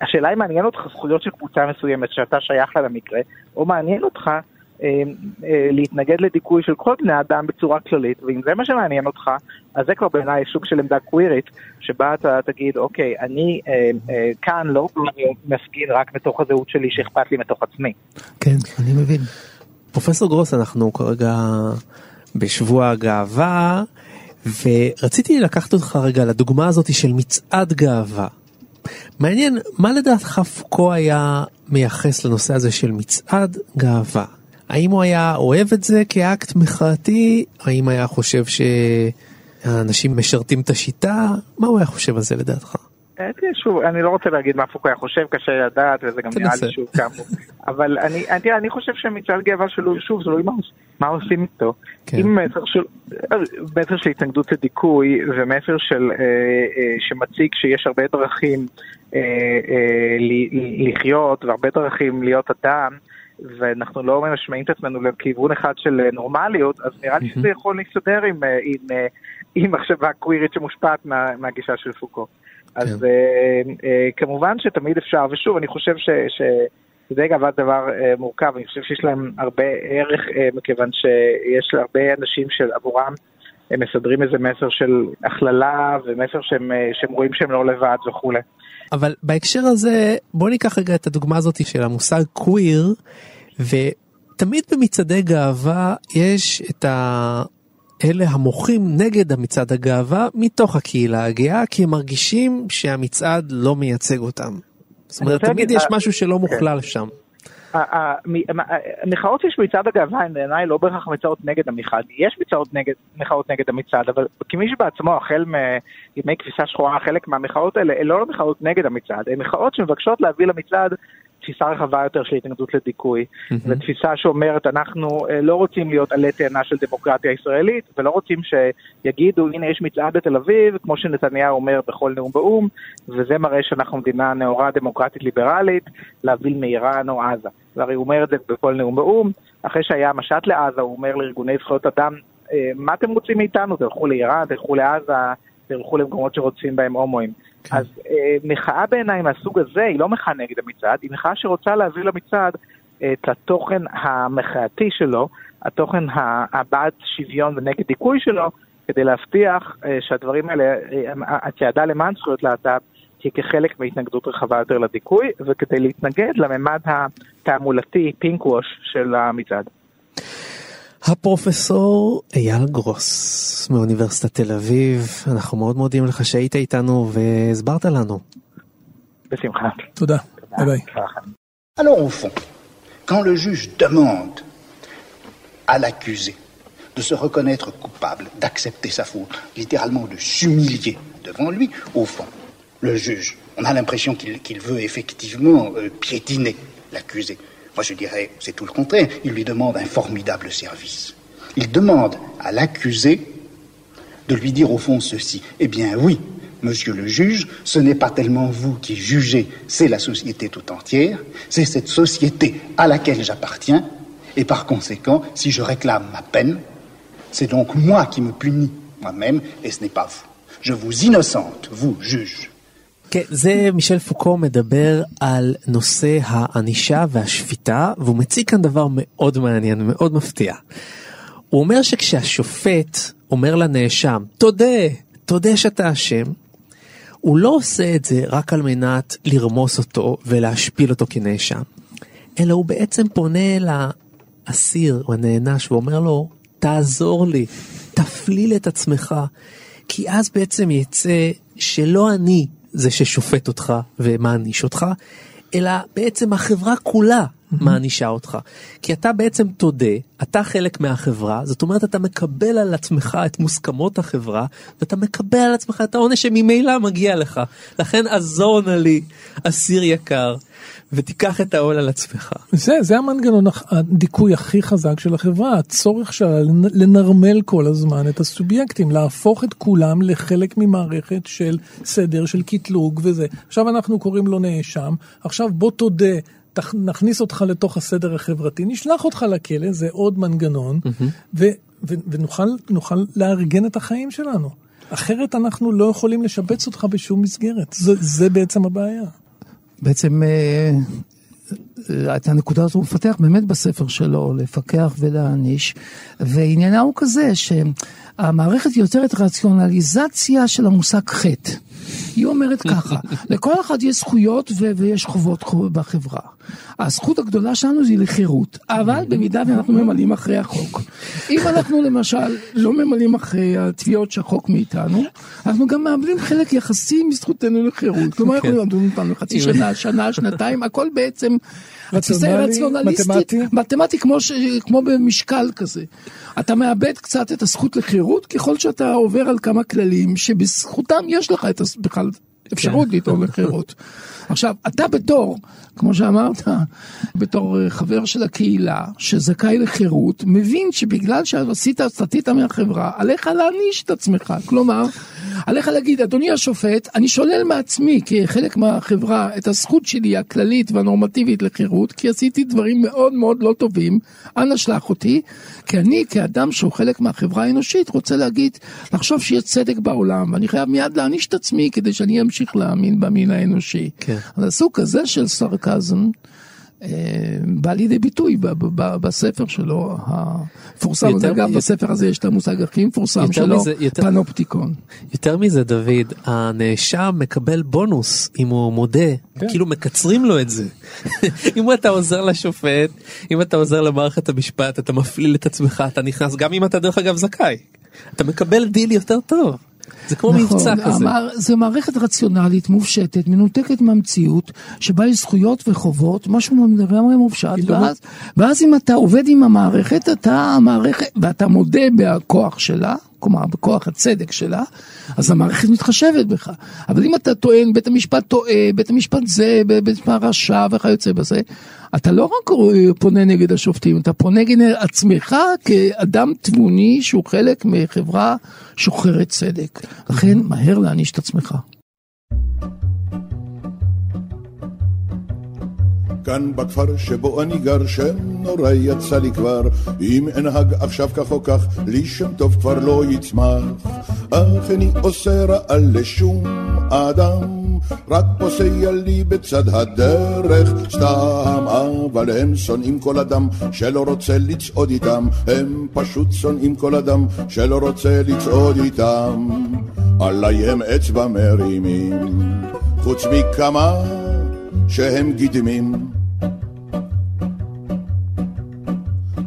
השאלה אם מעניין אותך זכויות של קבוצה מסוימת שאתה שייך לה למקרה, או מעניין אותך אה, אה, להתנגד לדיכוי של כל בני אדם בצורה כללית, ואם זה מה שמעניין אותך, אז זה כבר בעיניי סוג של עמדה קווירית, שבה אתה תגיד, אוקיי, אני אה, אה, כאן לא מפגין רק מתוך הזהות שלי שאכפת לי מתוך עצמי. כן, אני מבין. פרופסור גרוס, אנחנו כרגע בשבוע הגאווה, ורציתי לקחת אותך רגע לדוגמה הזאת של מצעד גאווה. מעניין, מה לדעתך פוקו היה מייחס לנושא הזה של מצעד גאווה? האם הוא היה אוהב את זה כאקט מחאתי? האם היה חושב שהאנשים משרתים את השיטה? מה הוא היה חושב על זה לדעתך? אה, שוב, אני לא רוצה להגיד מה פוקו היה חושב, קשה לדעת, וזה גם נראה תנסה. לי שוב כאמור. אבל אני, אני, תראה, אני חושב שמצעד גאווה שלו, שוב, זה לא מה, מה עושים איתו. כן. אם מסר של, מסר של התנגדות לדיכוי, ומסר של, אה, אה, שמציג שיש הרבה דרכים לחיות, והרבה דרכים להיות אדם, ואנחנו לא משמעים את עצמנו לכיוון אחד של אה, נורמליות, אז נראה לי שזה יכול להסתדר עם, אה, עם, אה, עם מחשבה קווירית שמושפעת מה, מהגישה של פוקו. אז אה, אה, כמובן שתמיד אפשר, ושוב, אני חושב ש... ש זה גאווה דבר מורכב, אני חושב שיש להם הרבה ערך, אה, מכיוון שיש הרבה אנשים שעבורם הם מסדרים איזה מסר של הכללה ומסר שהם, שהם רואים שהם לא לבד וכולי. אבל בהקשר הזה בוא ניקח רגע את הדוגמה הזאת של המושג קוויר ותמיד במצעדי גאווה יש את ה... אלה המוחים נגד המצעד הגאווה מתוך הקהילה הגאה כי הם מרגישים שהמצעד לא מייצג אותם. זאת אומרת תמיד יש משהו שלא מוכלל שם. המחאות שיש במצעד הגאווה הן בעיניי לא בהכרח מצעות נגד המחאה, יש מצעות נגד, מחאות נגד המצעד, אבל כמי שבעצמו, החל מימי כביסה שחורה, חלק מהמחאות האלה, הן לא מחאות נגד המצעד, הן מחאות שמבקשות להביא למצעד תפיסה רחבה יותר של התנגדות לדיכוי, ותפיסה שאומרת אנחנו אה, לא רוצים להיות עלי תאנה של דמוקרטיה ישראלית, ולא רוצים שיגידו הנה יש מצעד בתל אביב, כמו שנתניהו אומר בכל נאום באו"ם, וזה מראה שאנחנו מדינה נאורה דמוקרטית ליברלית, להבדיל מאיראן או עזה. והרי הוא אומר את זה בכל נאום באו"ם, אחרי שהיה משט לעזה הוא אומר לארגוני זכויות אדם, "אה, מה אתם רוצים מאיתנו? תלכו לאיראן, תלכו לעזה, תלכו למקומות שרוצים בהם הומואים. אז אה, מחאה בעיניי מהסוג הזה היא לא מחאה נגד המצעד, היא מחאה שרוצה להביא למצעד את התוכן המחאתי שלו, התוכן הבעד שוויון ונגד דיכוי שלו, כדי להבטיח אה, שהדברים האלה, אה, הצעדה למען זכויות להט"ב, תהיה כחלק מהתנגדות רחבה יותר לדיכוי, וכדי להתנגד לממד התעמולתי, פינק ווש, של המצעד. הפרופסור אייל גרוס מאוניברסיטת תל אביב, אנחנו מאוד מודים לך שהיית איתנו והסברת לנו. בשמחה. תודה. ביי ביי. Alors au fond, quand le juge demande à l'accusé de se reconnaître coupable, d'accepter sa faute, littéralement de s'humilier devant lui, au fond, le juge, on a l'impression qu'il qu'il veut effectivement euh, piétiner l'accusé. Moi je dirais, c'est tout le contraire, il lui demande un formidable service. Il demande à l'accusé de lui dire au fond ceci. Eh bien oui, monsieur le juge, ce n'est pas tellement vous qui jugez, c'est la société tout entière, c'est cette société à laquelle j'appartiens, et par conséquent, si je réclame ma peine, c'est donc moi qui me punis moi-même, et ce n'est pas vous. Je vous innocente, vous, juge. כן, זה מישל פוקו מדבר על נושא הענישה והשפיטה, והוא מציג כאן דבר מאוד מעניין, מאוד מפתיע. הוא אומר שכשהשופט אומר לנאשם, תודה, תודה שאתה אשם, הוא לא עושה את זה רק על מנת לרמוס אותו ולהשפיל אותו כנאשם, אלא הוא בעצם פונה לאסיר או הנענש ואומר לו, תעזור לי, תפליל את עצמך, כי אז בעצם יצא שלא אני זה ששופט אותך ומעניש אותך, אלא בעצם החברה כולה מענישה אותך. כי אתה בעצם תודה, אתה חלק מהחברה, זאת אומרת אתה מקבל על עצמך את מוסכמות החברה, ואתה מקבל על עצמך את העונש שממילא מגיע לך. לכן עזור נא לי, אסיר יקר, ותיקח את העול על עצמך. זה, זה המנגנון הדיכוי הכי חזק של החברה, הצורך שלה לנ- לנרמל כל הזמן את הסובייקטים, להפוך את כולם לחלק ממערכת של סדר, של קטלוג וזה. עכשיו אנחנו קוראים לו נאשם, עכשיו בוא תודה. נכניס אותך לתוך הסדר החברתי, נשלח אותך לכלא, זה עוד מנגנון, ו, ו, ונוכל נוכל לארגן את החיים שלנו. אחרת אנחנו לא יכולים לשבץ אותך בשום מסגרת, זה, זה בעצם הבעיה. בעצם אה, אה, את הנקודה הזו הוא מפתח באמת בספר שלו, לפקח ולהעניש, ועניינה הוא כזה שהמערכת יוצרת רציונליזציה של המושג חטא. היא אומרת ככה, לכל אחד יש זכויות ו- ויש חובות חו- בחברה. הזכות הגדולה שלנו היא לחירות, אבל במידה ואנחנו ממלאים אחרי החוק. אם אנחנו למשל לא ממלאים אחרי התביעות שהחוק מאיתנו, אנחנו גם מאבדים חלק יחסי מזכותנו לחירות. כלומר, כן. יכולים לדון אותנו חצי שנה, שנה, שנתיים, הכל בעצם... התפיסה היא רציונלי, רציונליסטית, מתמטי. מתמטי כמו, ש... כמו במשקל כזה. אתה מאבד קצת את הזכות לחירות ככל שאתה עובר על כמה כללים שבזכותם יש לך את בכלל אפשרות לטעון לחירות. עכשיו, אתה בתור, כמו שאמרת, בתור אה, חבר של הקהילה שזכאי לחירות, מבין שבגלל שעשית, סטית מהחברה, עליך להעניש את עצמך. כלומר, עליך להגיד, אדוני השופט, אני שולל מעצמי כחלק מהחברה את הזכות שלי הכללית והנורמטיבית לחירות, כי עשיתי דברים מאוד מאוד לא טובים, אנא שלח אותי, כי אני כאדם שהוא חלק מהחברה האנושית רוצה להגיד, לחשוב שיש צדק בעולם, ואני חייב מיד להעניש את עצמי כדי שאני אמשיך להאמין במין האנושי. כן. אז הסוג כזה של סרקזם, אה, בא לידי ביטוי בספר שלו המפורסם, אגב בספר הזה יש את המושג הכי מפורסם שלו, מזה- יותר- פנופטיקון. יותר מזה דוד, הנאשם מקבל בונוס אם הוא מודה, כן. כאילו מקצרים לו את זה. אם אתה עוזר לשופט, אם אתה עוזר למערכת המשפט, אתה מפליל את עצמך, אתה נכנס, גם אם אתה דרך אגב זכאי, אתה מקבל דיל יותר טוב. זה כמו מבצע כזה. נכון, המער- זה מערכת רציונלית מופשטת, מנותקת מהמציאות, שבה יש זכויות וחובות, משהו לגמרי מופשט, כאילו- ואז, ואז אם אתה עובד עם המערכת, אתה המערכת, ואתה מודה בכוח שלה, כלומר בכוח הצדק שלה, אז המערכת מתחשבת בך. אבל אם אתה טוען, בית המשפט טועה, בית המשפט זה, בית המשפט רשע וכיוצא בזה, אתה לא רק פונה נגד השופטים, אתה פונה נגד עצמך כאדם תבוני שהוא חלק מחברה שוחרת צדק. לכן מהר להעניש את עצמך. כאן בכפר שבו אני גר, שם נורא יצא לי כבר. אם אנהג עכשיו כך או כך, לי שם טוב כבר לא יצמח. אך איני עושה רעה לשום אדם, רק פוסע לי בצד הדרך סתם. אבל הם שונאים כל אדם שלא רוצה לצעוד איתם, הם פשוט שונאים כל אדם שלא רוצה לצעוד איתם. עליי הם אצבע מרימים, חוץ מכמה שהם גידמים.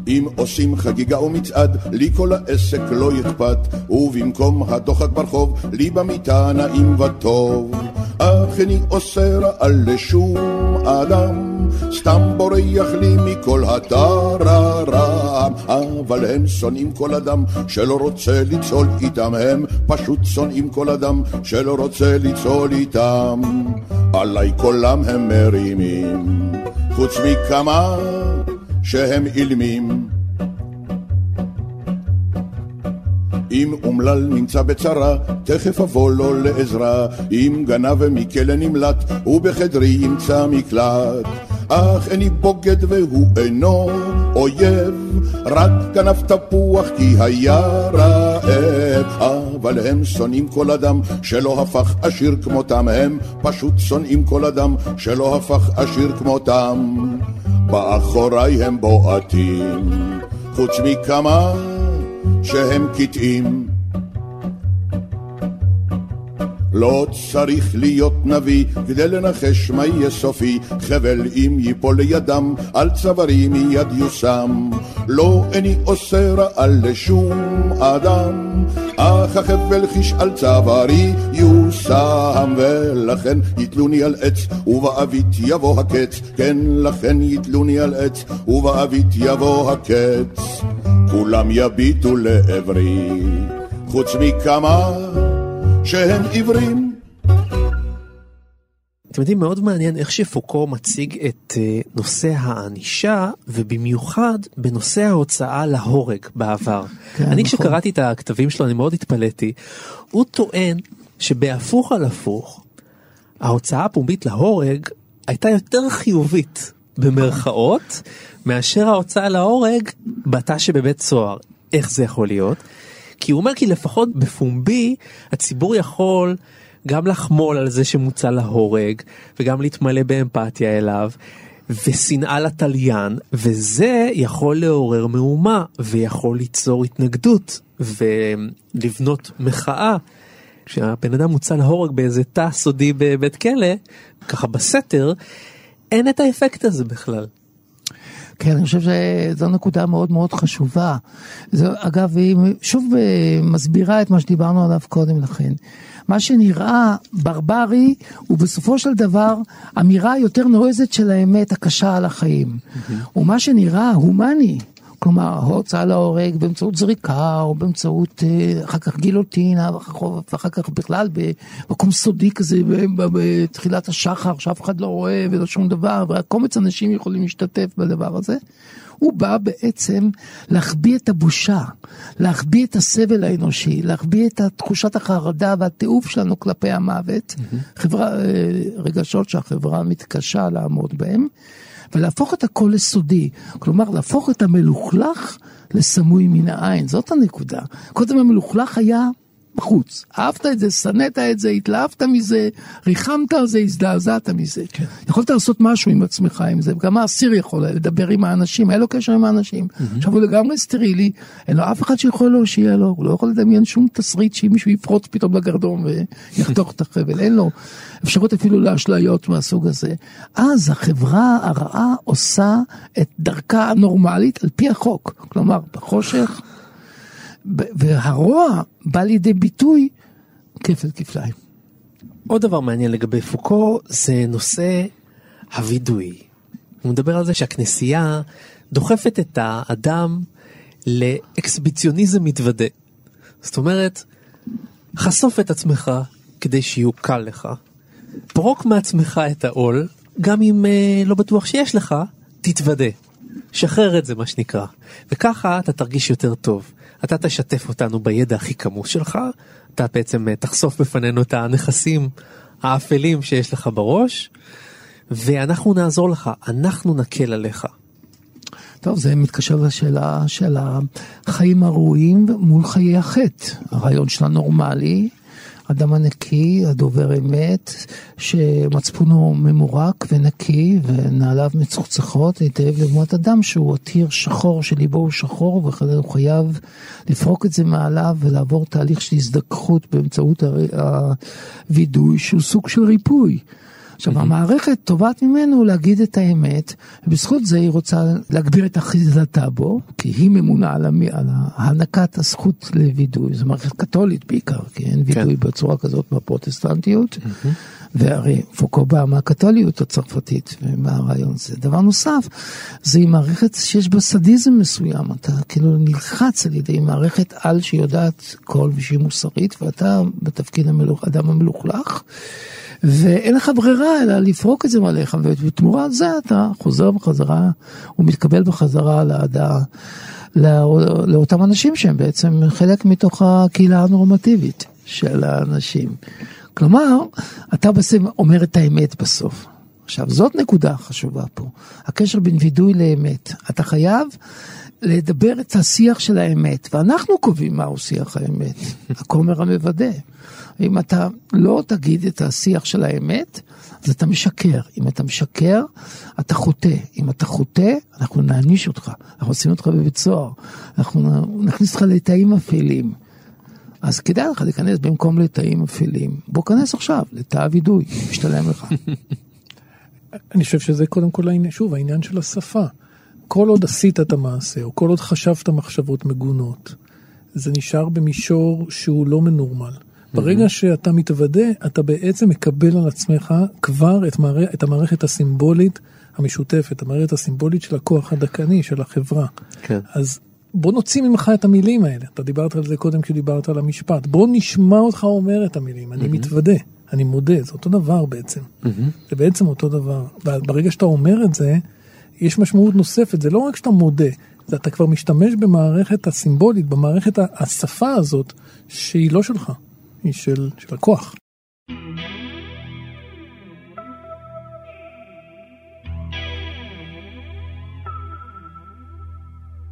אם עושים חגיגה או מצעד, לי כל העסק לא אכפת, ובמקום הדוחק ברחוב, לי במיטה נעים וטוב. אך איני עושה רעה לשום אדם, סתם בורח לי מכל הטררם. אבל הם שונאים כל אדם שלא רוצה לצעול איתם, הם פשוט שונאים כל אדם שלא רוצה לצעול איתם. עליי קולם הם מרימים, חוץ מכמה שהם אילמים. אם אומלל נמצא בצרה, תכף אבוא לו לעזרה. אם גנב מכלא נמלט, ובחדרי ימצא מקלט. אך איני בוגד והוא אינו אויב, רק גנב תפוח כי היה רעב. אבל הם שונאים כל אדם שלא הפך עשיר כמותם, הם פשוט שונאים כל אדם שלא הפך עשיר כמותם. באחוריי הם בועטים, חוץ מכמה שהם קטעים. לא צריך להיות נביא כדי לנחש מה יהיה סופי, חבל אם ייפול לידם, על צווארי מיד יושם. לא איני עושה רעה לשום אדם, אך החבל חיש על צווארי יושם, ולכן יתלוני על עץ, ובעבית יבוא הקץ, כן, לכן יתלוני על עץ, ובעבית יבוא הקץ. כולם יביטו לעברי, חוץ מכמה שהם עיוורים. אתם יודעים, מאוד מעניין איך שפוקו מציג את uh, נושא הענישה, ובמיוחד בנושא ההוצאה להורג בעבר. כן, אני נכון. כשקראתי את הכתבים שלו, אני מאוד התפלאתי. הוא טוען שבהפוך על הפוך, ההוצאה הפומבית להורג הייתה יותר חיובית, במרכאות, מאשר ההוצאה להורג בתא שבבית סוהר. איך זה יכול להיות? כי הוא אומר כי לפחות בפומבי הציבור יכול גם לחמול על זה שמוצא להורג וגם להתמלא באמפתיה אליו ושנאה לתליין וזה יכול לעורר מהומה ויכול ליצור התנגדות ולבנות מחאה. כשהבן אדם מוצא להורג באיזה תא סודי בבית כלא ככה בסתר אין את האפקט הזה בכלל. כן, אני חושב שזו נקודה מאוד מאוד חשובה. זו, אגב, היא שוב אה, מסבירה את מה שדיברנו עליו קודם לכן. מה שנראה ברברי הוא בסופו של דבר אמירה יותר נועזת של האמת הקשה על החיים. ומה שנראה הומני, כלומר ההוצאה להורג באמצעות זריקה או באמצעות אה, אחר כך גילוטינה ואחר- כך בכלל במקום סודי כזה בתחילת השחר שאף אחד לא רואה ולא שום דבר ורק קומץ אנשים יכולים להשתתף בדבר הזה. הוא בא בעצם להחביא את הבושה, להחביא את הסבל האנושי, להחביא את תחושת החרדה והתיעוב שלנו כלפי המוות, חברה, אה, רגשות שהחברה מתקשה לעמוד בהם. ולהפוך את הכל לסודי, כלומר להפוך את המלוכלך לסמוי מן העין, זאת הנקודה. קודם המלוכלך היה בחוץ, אהבת את זה, שנאת את זה, התלהבת מזה, ריחמת על זה, הזדעזעת מזה. כן. יכולת לעשות משהו עם עצמך עם זה, גם האסיר יכול היה לדבר עם האנשים, היה לו קשר עם האנשים. Mm-hmm. עכשיו הוא לגמרי סטרילי, אין לו אף אחד שיכול להושיע לו, הוא לא יכול לדמיין שום תסריט שמישהו יפרוץ פתאום לגרדום ויחתוך את החבל, אין לו אפשרות אפילו לאשליות מהסוג הזה. אז החברה הרעה עושה את דרכה הנורמלית על פי החוק, כלומר בחושך, והרוע בא לידי ביטוי כפל כפליים. עוד דבר מעניין לגבי פוקו זה נושא הווידוי. הוא מדבר על זה שהכנסייה דוחפת את האדם לאקסביציוניזם מתוודה. זאת אומרת, חשוף את עצמך כדי שיהיו קל לך. פרוק מעצמך את העול, גם אם אה, לא בטוח שיש לך, תתוודה. שחרר את זה מה שנקרא. וככה אתה תרגיש יותר טוב. אתה תשתף אותנו בידע הכי כמוס שלך, אתה בעצם אה, תחשוף בפנינו את הנכסים האפלים שיש לך בראש, ואנחנו נעזור לך, אנחנו נקל עליך. טוב, זה מתקשר לשאלה של החיים הראויים מול חיי החטא. הרעיון של הנורמלי, אדם הנקי, הדובר אמת, שמצפונו ממורק ונקי ונעליו מצוחצחות היטב לעומת אדם שהוא עתיר שחור, שליבו הוא שחור, וכן הוא חייב לפרוק את זה מעליו ולעבור תהליך של הזדככות באמצעות הווידוי שהוא סוג של ריפוי. עכשיו, המערכת תובעת ממנו להגיד את האמת, ובזכות זה היא רוצה להגביר את אחיזתה בו, כי היא ממונה על, המי, על הענקת הזכות לווידוי. זו מערכת קתולית בעיקר, כי אין וידוי בצורה כזאת בפרוטסטנטיות, והרי פוקו בא מהקתוליות הצרפתית, ומהרעיון הזה. דבר נוסף, זה היא מערכת שיש בה סדיזם מסוים, אתה כאילו נלחץ על ידי מערכת על שיודעת כל ושהיא מוסרית, ואתה בתפקיד המלוך, אדם המלוכלך. ואין לך ברירה אלא לפרוק את זה מעליך, ובתמורה על זה אתה חוזר בחזרה ומתקבל בחזרה לאהדה, לא- לאותם אנשים שהם בעצם חלק מתוך הקהילה הנורמטיבית של האנשים. כלומר, אתה בעצם אומר את האמת בסוף. עכשיו, זאת נקודה חשובה פה, הקשר בין וידוי לאמת. אתה חייב לדבר את השיח של האמת, ואנחנו קובעים מהו שיח האמת, הכומר המוודא. אם אתה לא תגיד את השיח של האמת, אז אתה משקר. אם אתה משקר, אתה חוטא. אם אתה חוטא, אנחנו נעניש אותך. אנחנו נשים אותך בבית סוהר. אנחנו נכניס אותך לתאים אפלים. אז כדאי לך להיכנס במקום לתאים אפלים. בוא כנס עכשיו, לתא וידוי, משתלם לך. אני חושב שזה קודם כל שוב, העניין של השפה. כל עוד עשית את המעשה, או כל עוד חשבת מחשבות מגונות, זה נשאר במישור שהוא לא מנורמל. ברגע שאתה מתוודה, אתה בעצם מקבל על עצמך כבר את, מער... את המערכת הסימבולית המשותפת, המערכת הסימבולית של הכוח הדכאני, של החברה. כן. אז בוא נוציא ממך את המילים האלה. אתה דיברת על זה קודם כשדיברת על המשפט. בוא נשמע אותך אומר את המילים. אני מתוודה, אני מודה, זה אותו דבר בעצם. זה בעצם אותו דבר. ברגע שאתה אומר את זה, יש משמעות נוספת. זה לא רק שאתה מודה, זה אתה כבר משתמש במערכת הסימבולית, במערכת השפה הזאת, שהיא לא שלך, היא של, של הכוח.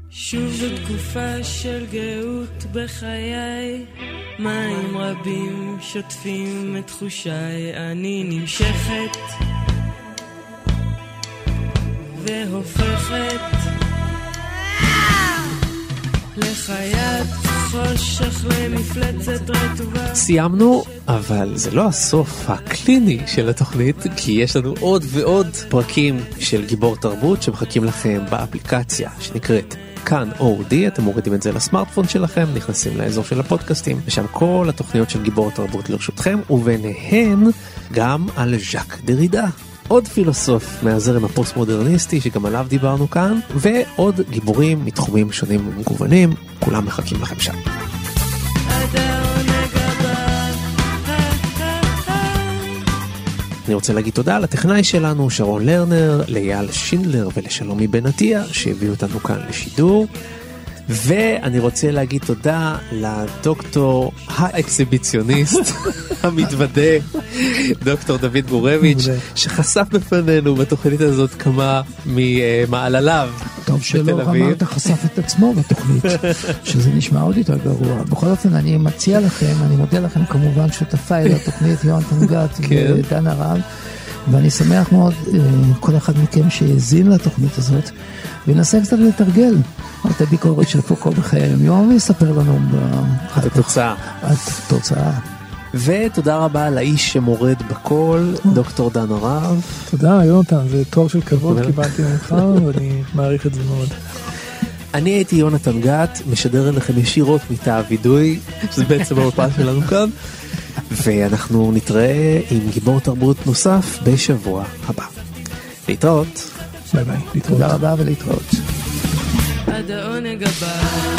שוב זו תקופה של גאות בחיי, מים רבים שוטפים את תחושיי, אני נמשכת והופכת לחיית חושך למפלצת רטובה. סיימנו, אבל זה לא הסוף הקליני של התוכנית, כי יש לנו עוד ועוד פרקים של גיבור תרבות שמחכים לכם באפליקציה שנקראת כאן אודי, אתם מורידים את זה לסמארטפון שלכם, נכנסים לאזור של הפודקאסטים, ושם כל התוכניות של גיבור תרבות לרשותכם, וביניהן גם על ז'אק דרידה. עוד פילוסוף מהזרם הפוסט-מודרניסטי שגם עליו דיברנו כאן, ועוד גיבורים מתחומים שונים ומגוונים, כולם מחכים לכם שם. אני רוצה להגיד תודה לטכנאי שלנו, שרון לרנר, לאייל שינדלר ולשלומי בן עטיה, שהביאו אותנו כאן לשידור. ואני רוצה להגיד תודה לדוקטור האקסיביציוניסט המתוודה, דוקטור דוד גורביץ', שחשף בפנינו בתוכנית הזאת כמה ממעלליו טוב שלא. אמרת חשף את עצמו בתוכנית, שזה נשמע עוד יותר גרוע. בכל אופן, אני מציע לכם, אני מודה לכם כמובן, שותפיי לתוכנית, יונתן גת. ודן הרב, ואני שמח מאוד, אה, כל אחד מכם שהאזין לתוכנית הזאת, וינסה קצת לתרגל את הביקורת של פוקו בחיי היום-יום, ויספר לנו את התוצאה. את התוצאה. ותודה רבה לאיש שמורד בקול, דוקטור דן הרב. תודה, יונתן, זה תואר של כבוד. קיבלתי ממך, ואני מעריך את זה מאוד. אני הייתי יונתן גת, משדר אליכם ישירות מתא הווידוי, שזה בעצם האולפן שלנו כאן, ואנחנו נתראה עם גיבור תרבות נוסף בשבוע הבא. להתראות. ביי ביי. להתראות. תודה רבה ולהתראות. עד העונג הבא.